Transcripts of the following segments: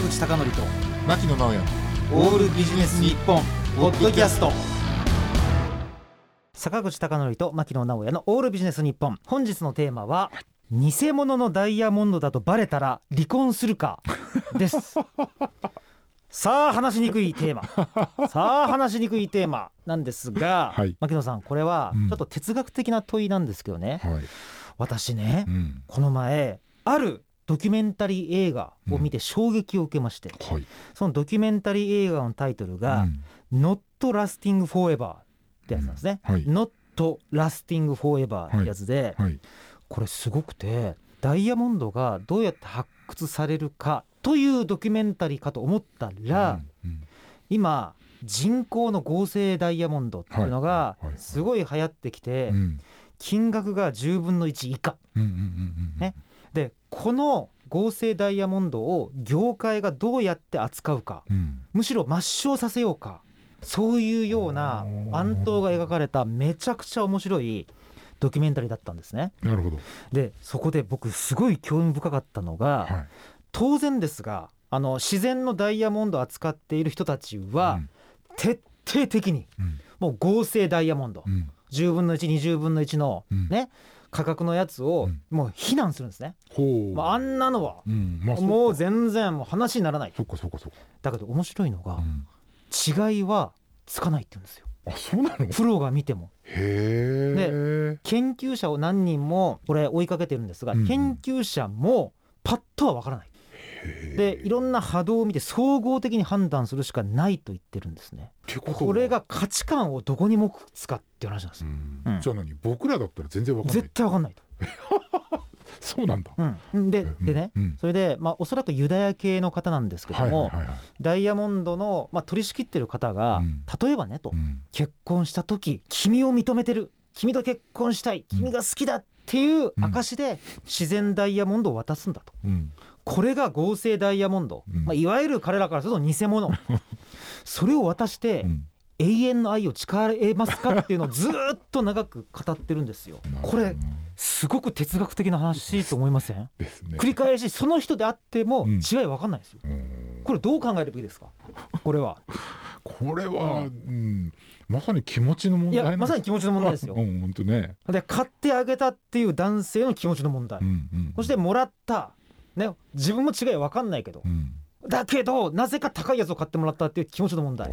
坂口孝則と牧野直哉。オールビジネス日本ポッドキャスト。坂口孝則と牧野直哉のオールビジネス日本。本日のテーマは偽物のダイヤモンドだとバレたら離婚するかです。さあ話しにくいテーマ。さあ話しにくいテーマ。なんですが、はい。牧野さんこれはうん。ちょっと哲学的な問いなんですけどね、はい、私ねうん、この前あるドキュメンタリー映画を見て衝撃を受けまして、はい、そのドキュメンタリー映画のタイトルが「Not Lasting Forever」ってやつなんですね。うん。はい。Not Lasting Forever ってやつで、うん、はい、これすごくてダイヤモンドがどうやって発掘されるかというドキュメンタリーかと思ったら、うん今人工の合成ダイヤモンドっていうのがはい。はい。すごい流行ってきて、うん、うん、金額が10分の1以下。うん、うん、うん、ねでこの合成ダイヤモンドを業界がどうやって扱うかうん、むしろ抹消させようかそういうような暗闘が描かれためちゃくちゃ面白いドキュメンタリーだったんですね。なるほど、でそこで僕すごい興味深かったのが、はい、当然ですがあの自然のダイヤモンドを扱っている人たちは、徹底的にうん、もう合成ダイヤモンド、うん、うん、10分の120分の1のうん。ね、価格のやつをうん。もう非難するんですね。ほう、まあ、あんなのはうん、まあ、もう全、全然もう話にならない。そっか、そっか、そっか、だけど面白いのがうん、違いはつかないって言うんですよ。あ、そうなの？プロが見ても。へえ。研究者を何人もこれ追いかけてるんですが、研究者もパッとは分からないでいろんな波動を見て総合的に判断するしかないと言ってるんですね。ことは。これ、が価値観をどこに持つかっていう話なんです。よ、うん。うん。じゃあ何、僕らだったら全然わかんない。絶。対分かんないと、そうなんだ。うん、でうん。でね、うん。それで、まあ、おそらくユダヤ系の方なんですけども、ダイヤモンドの、まあ、取り仕切ってる方が、うん。例えばねと、うん、結婚した時君を認めてる。君と結婚したい。君が好きだっていう証で自然ダイヤモンドを渡すんだと。うん、これが合成ダイヤモンド、うん。まあ、いわゆる彼らからすると偽物。それを渡してうん、永遠の愛を誓えますかっていうのをずーっと長く語ってるんですよ。これすごく哲学的な話と思いません？ですね。繰り返しその人であってもうん。違い分かんないですよ。うん。これどう考えるべきですか？これは。これは、うん、まさに気持ちの問い題やまさに気持ちの問題ですよ。うん、本当ね。で買ってあげたっていう男性の気持ちの問題、うん、うん、そしてもらった、ね、自分も違い分かんないけど。うん、だけどなぜか高いやつを買ってもらったっていう気持ちの問題。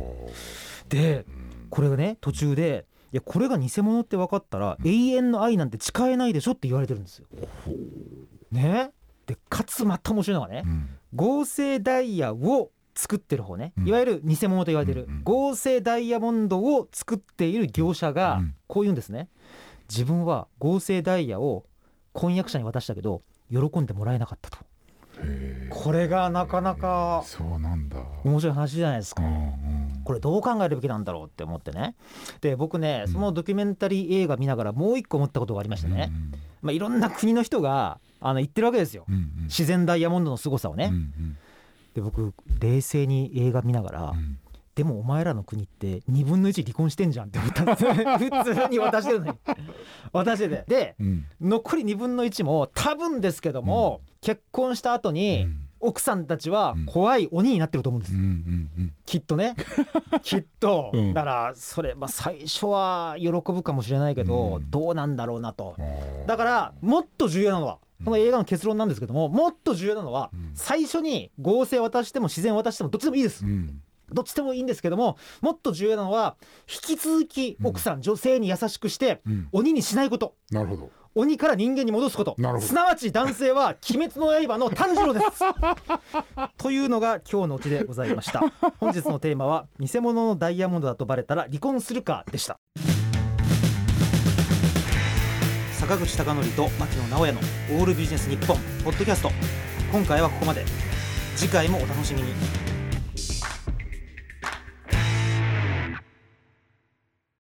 でこれがね途中でいやこれが偽物って分かったら永遠の愛なんて誓えないでしょって言われてるんですよ。ね。でかつまた面白いのがねうん、合成ダイヤを作ってる方ね、うん。いわゆる偽物と言われてる、合成ダイヤモンドを作っている業者がうん。こう言うんですね。自分は合成ダイヤを婚約者に渡したけど喜んでもらえなかったとこれがなかなかそうなんだ。面白い話じゃないですか。うん、うん、これどう考えるべきなんだろうって思ってね。で僕ねうん。そのドキュメンタリー映画見ながらもう一個思ったことがありましてね、まあ、いろんな国の人があの言ってるわけですよ。うん、うん、自然ダイヤモンドの凄さをね、うん、うん、で僕冷静に映画見ながら、うん、でもお前らの国って2分の1離婚してんじゃんって思ったんですよ 普通に渡してるのに。渡してて。でうん、残り2分の1も多分ですけども、結婚した後うに、ん、奥さんたちはうん。怖い鬼になってると思うんです、うん、うん、きっとね。きっと、うん。だからそれ、まあ、最初は喜ぶかもしれないけど、うん。どうなんだろうなと。うん。だからもっと重要なのはうんこの映画の結論なんですけどももっと重要なのはうん。最初に合成渡しても自然渡してもどっちでもいいです。うん、どっちでもいいんですけどももっと重要なのは引き続き奥さん、女性に優しくしてうん、鬼にしないこと。なるほど。鬼から人間に戻すこと。すなわち男性は 鬼滅の刃の炭治郎です。というのが今日のうちでございました。本日のテーマは偽物のダイヤモンドだとバレたら離婚するかでした。坂口孝則と牧野直哉のオールビジネス日本ポッドキャスト。今回はここまで。次回もお楽しみに